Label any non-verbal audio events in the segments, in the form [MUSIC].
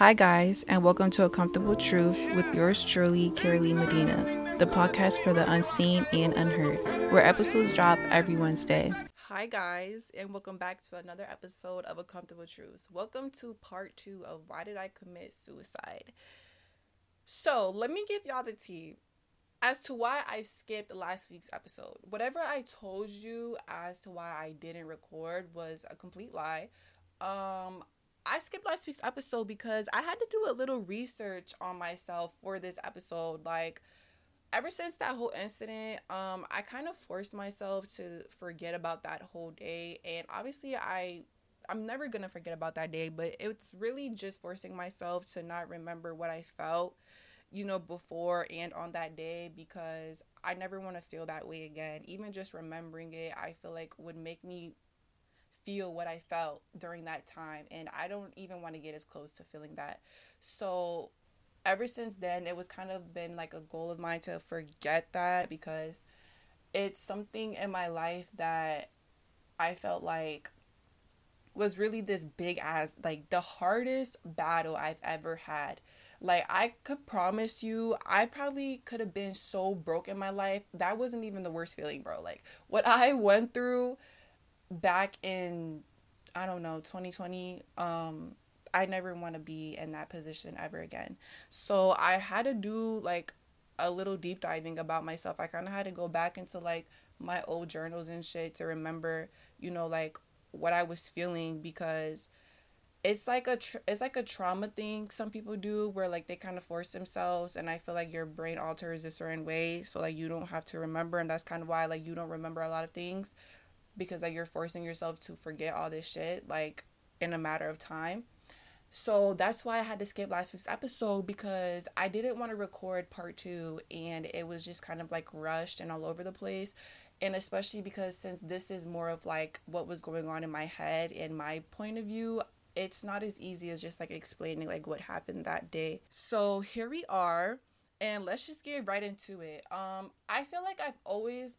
Hi, guys, and welcome to Uncomfortable Truths with yours truly, Kiralee Medina, the podcast for the unseen and unheard, where episodes drop every Wednesday. Hi, guys, and welcome back to another episode of Uncomfortable Truths. Welcome to part two of Why Did I Commit Suicide? So, let me give y'all the tea as to why I skipped last week's episode. Whatever I told you as to why I didn't record was a complete lie. Um, I skipped last week's episode because I had to do a little research on myself for this episode. Like, ever since that whole incident, um, I kind of forced myself to forget about that whole day. And obviously, I I'm never gonna forget about that day, but it's really just forcing myself to not remember what I felt you know, before and on that day because I never want to feel that way again. Even just remembering it, I feel like would make me feel what I felt during that time. And I don't even want to get as close to feeling that. So, ever since then, it was kind of been like a goal of mine to forget that because it's something in my life that I felt like was really this big as like the hardest battle I've ever had like I could promise you, I probably could have been so broke in my life. That wasn't even the worst feeling, bro. Like what I went through back in I don't know, 2020, um I never want to be in that position ever again. So I had to do like a little deep diving about myself. I kind of had to go back into like my old journals and shit to remember, you know, like what I was feeling because it's like a it's like a trauma thing some people do where like they kind of force themselves and i feel like your brain alters a certain way so like you don't have to remember and that's kind of why like you don't remember a lot of things because like you're forcing yourself to forget all this shit like in a matter of time so that's why i had to skip last week's episode because i didn't want to record part two and it was just kind of like rushed and all over the place and especially because since this is more of like what was going on in my head and my point of view it's not as easy as just like explaining like what happened that day. So here we are and let's just get right into it. Um I feel like I've always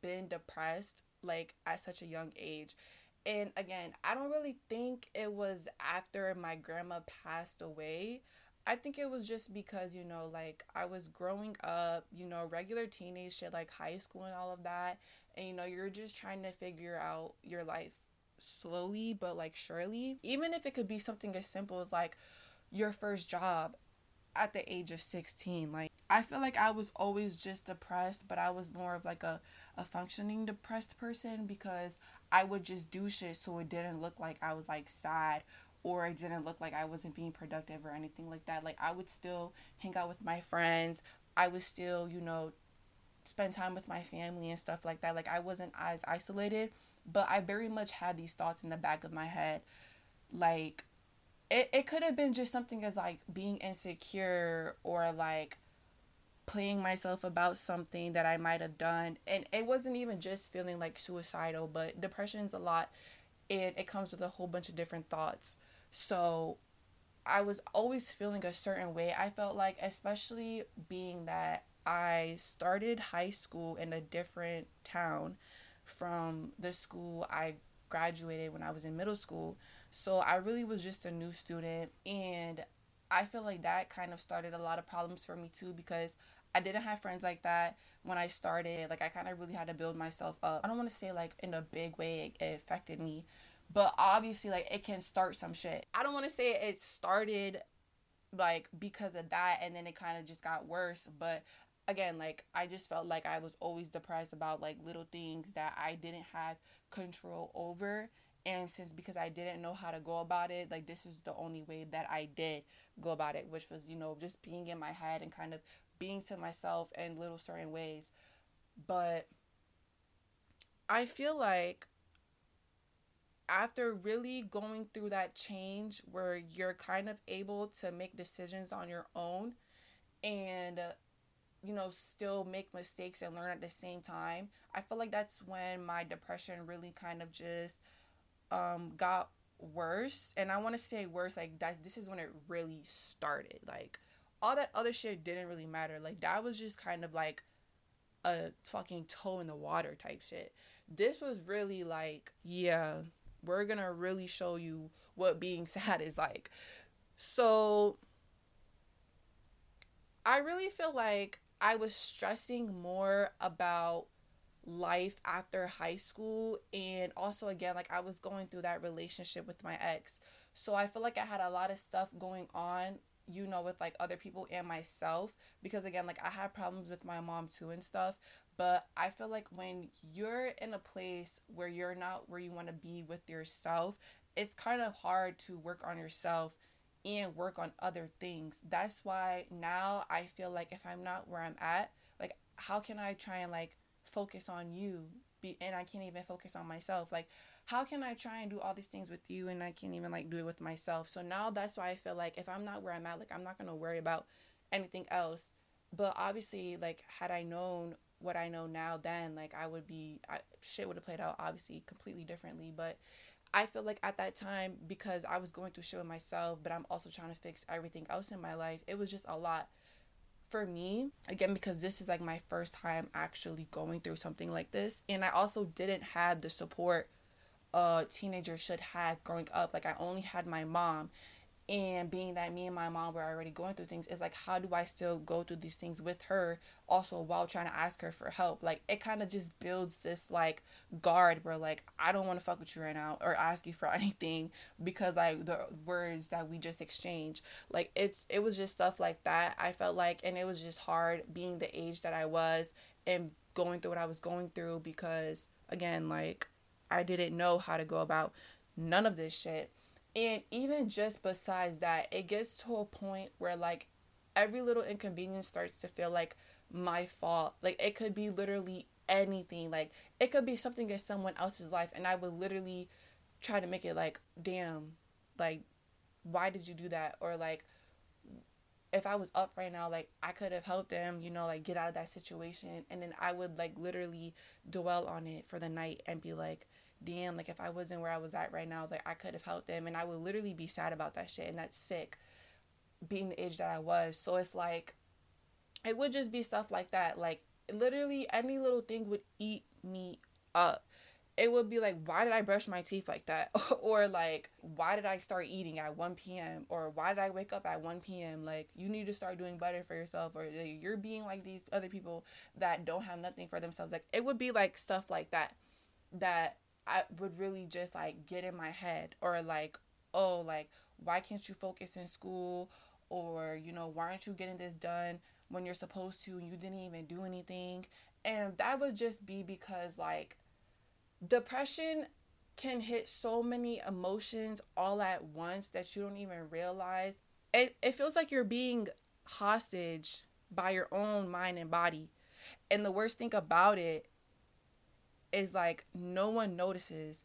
been depressed like at such a young age. And again, I don't really think it was after my grandma passed away. I think it was just because, you know, like I was growing up, you know, regular teenage shit like high school and all of that. And you know, you're just trying to figure out your life slowly but like surely. Even if it could be something as simple as like your first job at the age of 16. Like I feel like I was always just depressed, but I was more of like a, a functioning depressed person because I would just do shit so it didn't look like I was like sad or it didn't look like I wasn't being productive or anything like that. Like I would still hang out with my friends. I would still, you know, spend time with my family and stuff like that. Like I wasn't as isolated but I very much had these thoughts in the back of my head. Like, it, it could have been just something as like being insecure or like playing myself about something that I might have done. And it wasn't even just feeling like suicidal, but depression's a lot. And it comes with a whole bunch of different thoughts. So I was always feeling a certain way. I felt like, especially being that I started high school in a different town from the school I graduated when I was in middle school. So I really was just a new student and I feel like that kind of started a lot of problems for me too because I didn't have friends like that when I started. Like I kind of really had to build myself up. I don't want to say like in a big way it, it affected me, but obviously like it can start some shit. I don't want to say it started like because of that and then it kind of just got worse, but again like i just felt like i was always depressed about like little things that i didn't have control over. And since because i didn't know how to go about it like this is the only way that i did go about it which was you know just being in my head and kind of being to myself in little certain ways. But i feel like after really going through that change where you're kind of able to make decisions on your own and you know, still make mistakes and learn at the same time. I feel like that's when my depression really kind of just um, got worse. And I want to say worse, like that, this is when it really started. Like, all that other shit didn't really matter. Like, that was just kind of like a fucking toe in the water type shit. This was really like, yeah, we're gonna really show you what being [LAUGHS] sad is like. So I really feel like I was stressing more about life after high school and also again like I was going through that relationship with my ex. So I feel like I had a lot of stuff going on, you know, with like other people and myself because again like I had problems with my mom too and stuff, but I feel like when you're in a place where you're not where you want to be with yourself, it's kind of hard to work on yourself and work on other things. That's why now I feel like if I'm not where I'm at, like how can I try and like focus on you be and I can't even focus on myself. Like how can I try and do all these things with you and I can't even like do it with myself. So now that's why I feel like if I'm not where I'm at, like I'm not to worry about anything else. But obviously like had I known what I know now then, like I would be I, shit would have played out obviously completely differently, but I feel like at that time because I was going through shit with myself, but I'm also trying to fix everything else in my life. It was just a lot for me again because this is like my first time actually going through something like this and i also didn't have the support uh, a teenager should have growing up like i only had my mom and being that me and my mom were already going through things is like how do i still go through these things with her also while trying to ask her for help? Like it kind of just builds this like guard where like i don't want to fuck with you right now or ask you for [LAUGHS] anything because like the words that we just exchanged. Like it's it was just stuff like that i felt like and it was just hard being the age that i was and going through what i was going through because again like i didn't know how to go about none of this shit and even just besides that, it gets to a point where like every little inconvenience starts to feel like my fault. Like it could be literally anything. Like it could be something in someone else's life and I would literally try to make it like, damn, like why did you do that? Or like if I was up right now, like I could have helped them, you know, like get out of that situation. And then I would like literally dwell on it for the night and be like, damn, like if I wasn't where I was at right now, like I could have helped them and I would literally be sad about that shit and that's sick being the age that I was. So it's like it would just be stuff like that. Like literally any little thing would eat me up. It would be like, why did I brush my teeth like that? [LAUGHS] or like, why did I start eating at 1 p.m.? Or why did I wake up at 1 p.m.? Like, you need to start doing better for yourself. Or you're being like these other people that don't have nothing for themselves. Like, it would be like stuff like that. That I would really just like get in my head or like, oh, like, why can't you focus in school? Or, you know, why aren't you getting this done when you're supposed to and you didn't even do anything? And that would just be because, like, depression can hit so many emotions all at once that you don't even realize. It, it feels like you're being hostage by your own mind and body. And the worst thing about it is like no one notices.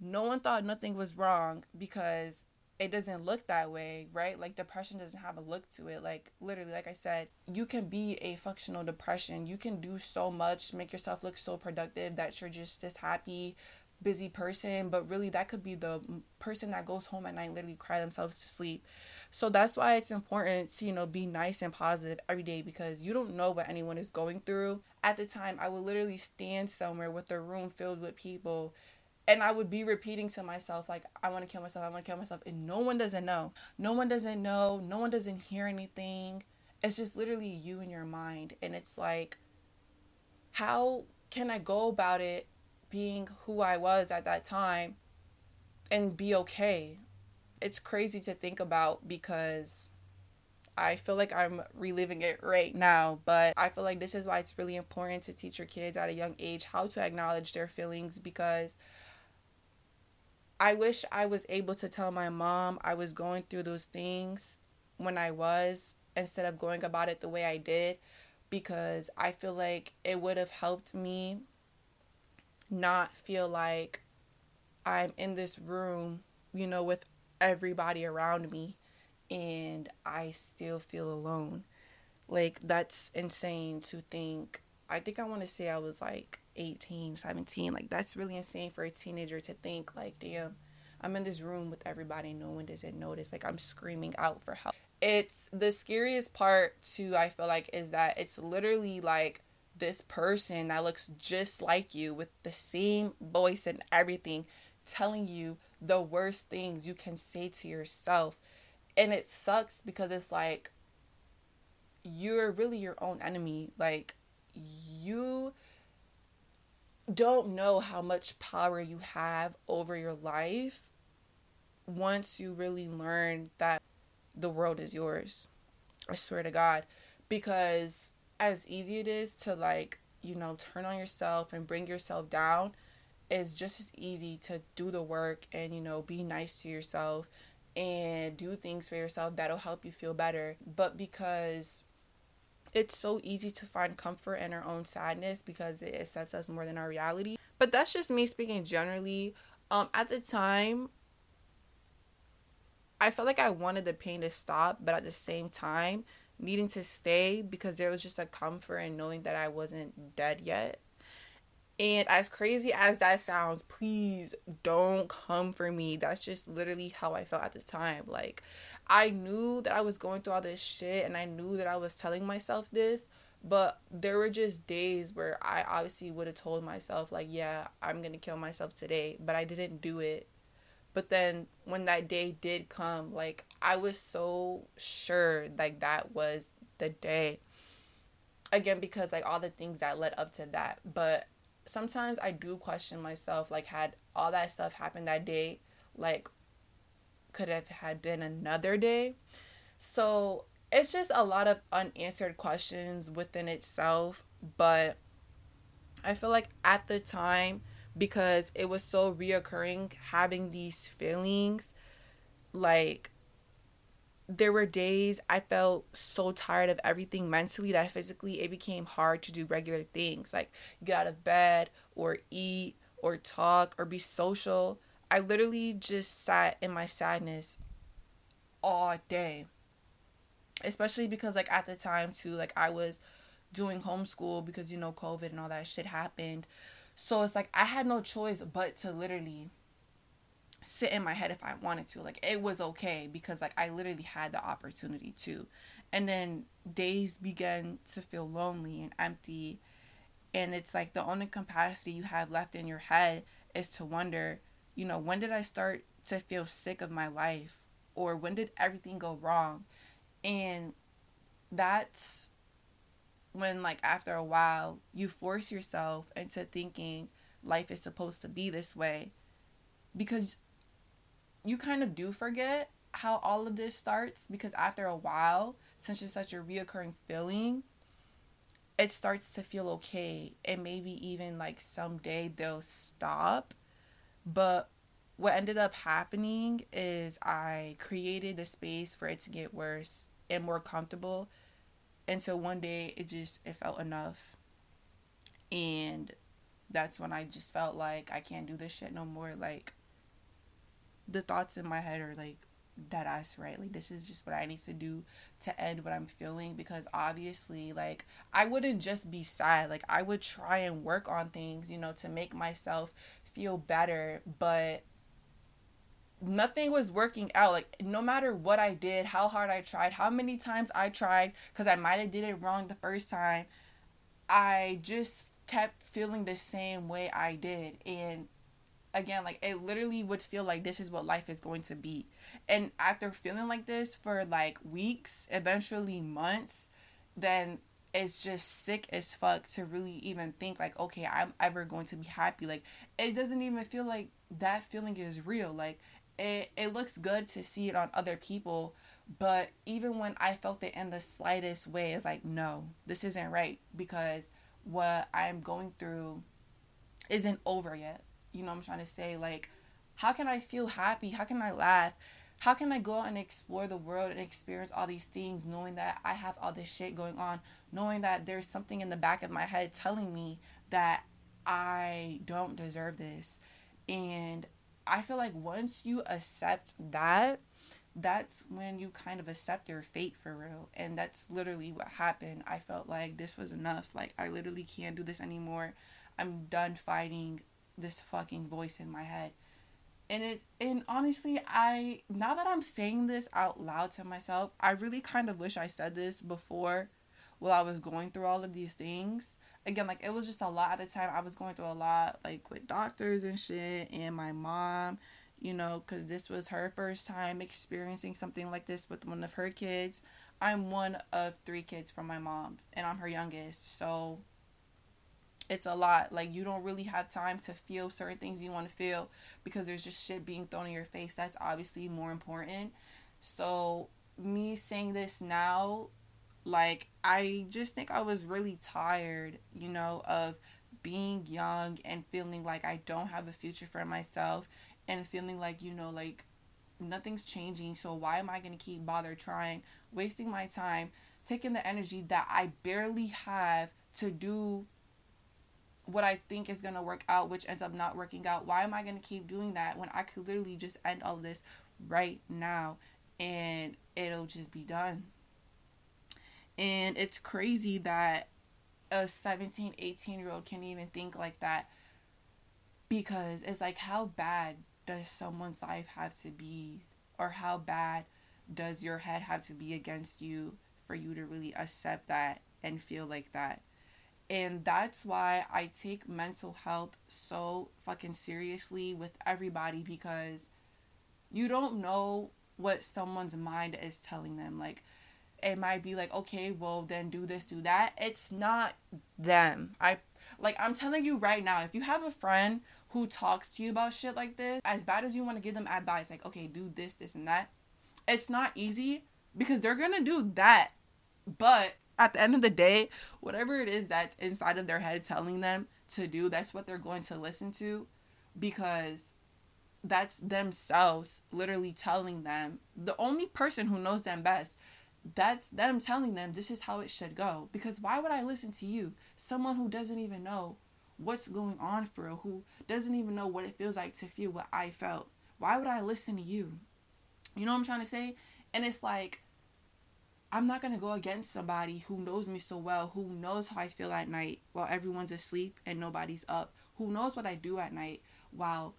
No one thought nothing was wrong because it doesn't look that way, right? Like depression doesn't have a look to it. Like literally, like I said, you can be a functional depression. You can do so much, make yourself look so productive that you're just this happy, busy person, but really that could be the person that goes home at night literally cry themselves to sleep. So that's why it's important to, you know, be nice and positive every day because you don't know what anyone is going through. At the time, I would literally stand somewhere with a room filled with people and I would be repeating to myself like I want to kill myself, I want to kill myself and no one doesn't know. No one doesn't know, no one doesn't hear anything. It's just literally you and your mind and it's like how can I go about it being who I was at that time and be okay? It's crazy to think about because I feel like I'm reliving it right now, but I feel like this is why it's really important to teach your kids at a young age how to acknowledge their feelings because I wish I was able to tell my mom I was going through those things when I was instead of going about it the way I did because I feel like it would have helped me not feel like I'm in this room, you know, with everybody around me and I still feel alone. Like that's insane to think. I think I want to say I was like 18, 17. Like that's really insane for a teenager to think like, damn, I'm in this room with everybody, no one doesn't notice. Like I'm screaming out for help. It's the scariest part too, I feel like, is that it's literally like this person that looks just like you with the same voice and everything telling you the worst things you can say to yourself And it sucks because it's like you're really your own enemy. Like you don't know how much power you have over your life once you really learn that the world is yours. I swear to God. Because as easy it is to like, you know, turn on yourself and bring yourself down, it's just as easy to do the work and, you know, be nice to yourself and do things for yourself that'll help you feel better. But because it's so easy to find comfort in our own sadness because it accepts us more than our reality. But that's just me speaking generally. Um, at the time, I felt like I wanted the pain to stop, but at the same time, needing to stay because there was just a comfort in knowing that I wasn't dead yet. And as crazy as that sounds, please don't come for me. That's just literally how I felt at the time. Like, I knew that I was going through all this shit and I knew that I was telling myself this, but there were just days where I obviously would have told myself, like, yeah, I'm gonna kill myself today, but I didn't do it. But then when that day did come, like, I was so sure, like, that was the day. Again, because, like, all the things that led up to that. But sometimes I do question myself, like, had all that stuff happened that day, like, could have had been another day. So it's just a lot of unanswered questions within itself. But I feel like at the time, because it was so reoccurring, having these feelings, like there were days I felt so tired of everything mentally that physically it became hard to do regular things like get out of bed or eat or talk or be social. I literally just sat in my sadness all day. Especially because like at the time too, like I was doing homeschool because you know COVID and all that shit happened. So it's like I had no choice but to literally sit in my head if I wanted to. Like it was okay because like I literally had the opportunity to. And then days began to feel lonely and empty. And it's like the only capacity you have left in your head is to wonder you know, when did I start to feel sick of my life? Or when did everything go wrong? And that's when, like, after a while, you force yourself into thinking life is supposed to be this way because you kind of do forget how all of this starts because after a while, since it's such a reoccurring feeling, it starts to feel okay. And maybe even like someday they'll stop. But what ended up happening is I created the space for it to get worse and more comfortable until one day it just it felt enough. And that's when I just felt like I can't do this shit no more. Like the thoughts in my head are like dead ass right like this is just what i need to do to end what i'm feeling because obviously like i wouldn't just be sad like i would try and work on things you know to make myself feel better, but nothing was working out. Like no matter what I did, how hard I tried, how many times I tried cuz I might have did it wrong the first time, I just kept feeling the same way I did and again like it literally would feel like this is what life is going to be. And after feeling like this for like weeks, eventually months, then it's just sick as fuck to really even think like okay i'm ever going to be happy like it doesn't even feel like that feeling is real like it, it looks good to see it on other people but even when i felt it in the slightest way it's like no this isn't right because what i'm going through isn't over yet. You know i'm trying to say? Like how can i feel happy? How can i laugh? How can I go out and explore the world and experience all these things knowing that I have all this shit going on, knowing that there's something in the back of my head telling me that I don't deserve this. And I feel like once you accept that, that's when you kind of accept your fate for real. And that's literally what happened. I felt like this was enough. Like, I literally can't do this anymore. I'm done fighting this fucking voice in my head and it and honestly i now that i'm saying this out loud to myself i really kind of wish i said this before while i was going through all of these things again like it was just a lot at the time i was going through a lot like with doctors and shit and my mom you know, because this was her first time experiencing something like this with one of her kids. I'm one of three kids from my mom, and I'm her youngest. So it's a lot. Like, you don't really have time to feel certain things you want to feel because there's just shit being thrown in your face. That's obviously more important. So, me saying this now, like, I just think I was really tired, you know, of being young and feeling like I don't have a future for myself and feeling like, you know, like nothing's changing. So why am I going to keep bother trying, wasting my time, taking the energy that I barely have to do what I think is going to work out, which ends up not working out? Why am I going to keep doing that when I could literally just end all this right now and it'll just be done? And it's crazy that a 17, 18 year old can even think like that because it's like, how bad does someone's life have to be, or how bad does your head have to be against you for you to really accept that and feel like that? And that's why I take mental health so fucking seriously with everybody because you don't know what someone's mind is telling them. Like, it might be like, okay, well, then do this, do that. It's not them. I like, I'm telling you right now, if you have a friend who talks to you about shit like this, as bad as you want to give them advice, like, okay, do this, this, and that, it's not easy because they're gonna do that. But at the end of the day, whatever it is that's inside of their head telling them to do, that's what they're going to listen to because that's themselves literally telling them the only person who knows them best that's that I'm telling them this is how it should go. Because why would i listen to you? Someone who doesn't even know what's going on for real who doesn't even know what it feels like to feel what i felt. Why would i listen to you? You know what i'm trying to say? And it's like i'm not to go against somebody who knows me so well who knows how i feel at night while everyone's asleep and nobody's up who knows what i do at night while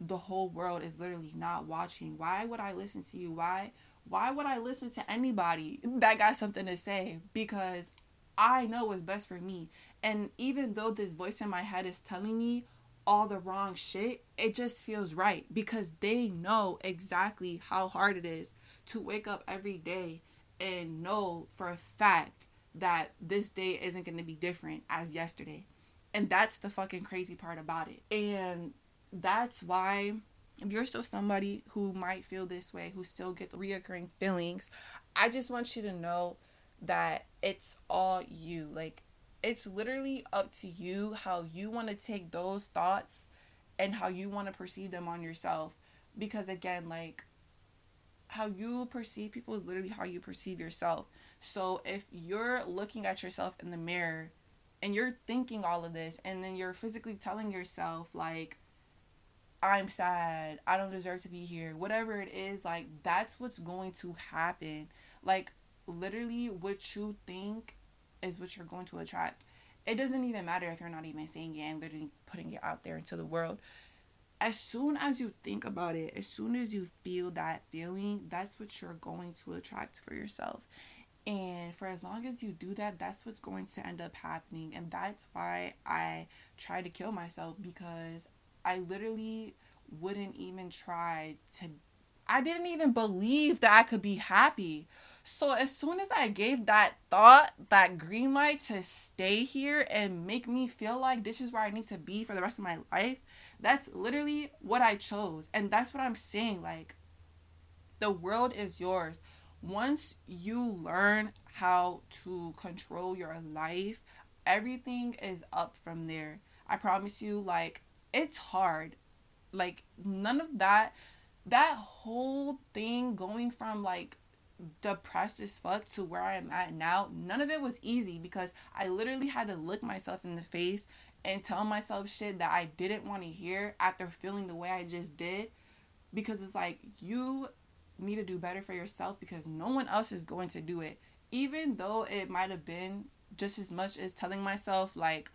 the whole world is literally not watching. Why would i listen to you? Why why would I listen to anybody that got something to say? Because I know what's best for me. And even though this voice in my head is telling me all the wrong shit, it just feels right because they know exactly how hard it is to wake up every day and know for a fact that this day isn't going to be different as yesterday. And that's the fucking crazy part about it. And that's why if you're still somebody who might feel this way, who still get reoccurring feelings, I just want you to know that it's all you. Like, it's literally up to you how you want to take those thoughts and how you want to perceive them on yourself. Because, again, like, how you perceive people is literally how you perceive yourself. So, if you're looking at yourself in the mirror and you're thinking all of this, and then you're physically telling yourself, like, I'm sad, I don't deserve to be here, whatever it is, like that's what's going to happen. Like literally what you think is what you're going to attract. It doesn't even matter if you're not even saying it and literally putting it out there into the world. As soon as you think about it, as soon as you feel that feeling, that's what you're going to attract for yourself. And for as long as you do that, that's what's going to end up happening. And that's why I try to kill myself because I literally wouldn't even try to I didn't even believe that I could be happy. So as soon as I gave that thought, that green light to stay here and make me feel like this is where I need to be for the rest of my life, that's literally what I chose. And that's what I'm saying like the world is yours. Once you learn how to control your life, everything is up from there. I promise you like it's hard. Like none of that that whole thing going from like depressed as fuck to where I am at now, none of it was easy because I literally had to look myself in the face and tell myself shit that I didn't want to hear after feeling the way I just did. Because it's like you need to do better for yourself because no one else is going to do it. Even though it might have been just as much as telling myself, like,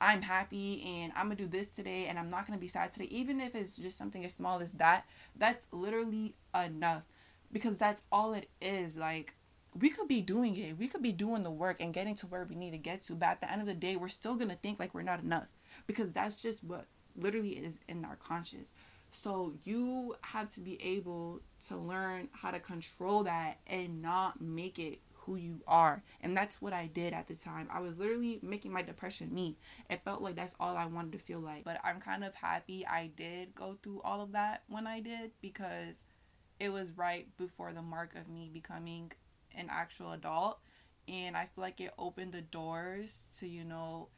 I'm happy and I'm gonna do this today and I'm not gonna be sad today, even if it's just something as small as that, that's literally enough because that's all it is. Like, we could be doing it, we could be doing the work and getting to where we need to get to, but at the end of the day, we're still gonna think like we're not enough because that's just what literally is in our conscious. So you have to be able to learn how to control that and not make it who you are. And that's what I did at the time. I was literally making my depression me. It felt like that's all I wanted to feel like. But I'm kind of happy I did go through all of that when I did because it was right before the mark of me becoming an actual adult. And I feel like it opened the doors to, you know,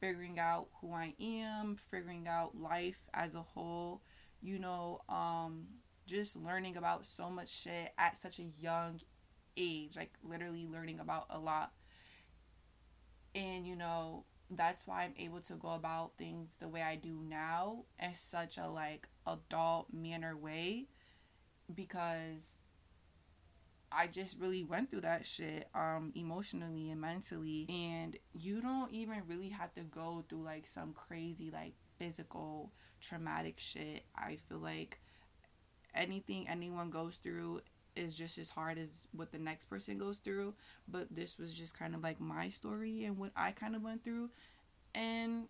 figuring out who I am, figuring out life as a whole, you know, um, just learning about so much shit at such a young age, like literally learning about a lot. And you know, that's why I'm able to go about things the way I do now in such a like adult manner way because I just really went through that shit um emotionally and mentally and you don't even really have to go through like some crazy like physical traumatic shit. I feel like anything anyone goes through is just as hard as what the next person goes through. But this was just kind of like my story and what I kind of went through. And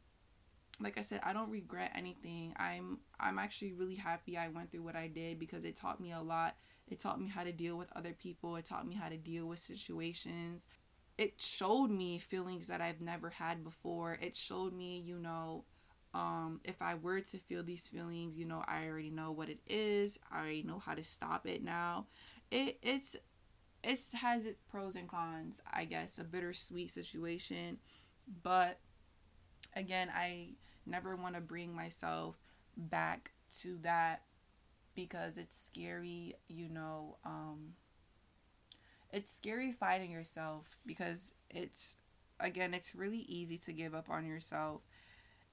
like I said, I don't regret anything. I'm I'm actually really happy I went through what I did because it taught me a lot. It taught me how to deal with other people. It taught me how to deal with situations. It showed me feelings that I've never had before. It showed me, you know, um, if I were to feel these feelings, you know, I already know what it is. I already know how to stop it now it it's it has its pros and cons, I guess, a bittersweet situation. But again, I never want to bring myself back to that because it's scary, you know, um it's scary fighting yourself because it's again, it's really easy to give up on yourself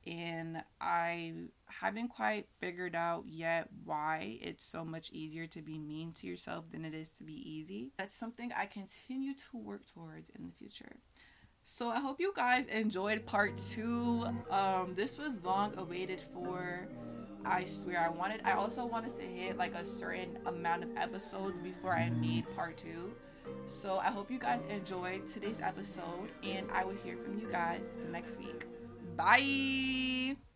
and I haven't quite figured out yet why it's so much easier to be mean to yourself than it is to be easy. That's something I continue to work towards in the future. So I hope you guys enjoyed part two. Um, this was long awaited for. I swear I wanted. I also wanted to hit like a certain amount of episodes before I made part two. So I hope you guys enjoyed today's episode, and I will hear from you guys next week. Bye.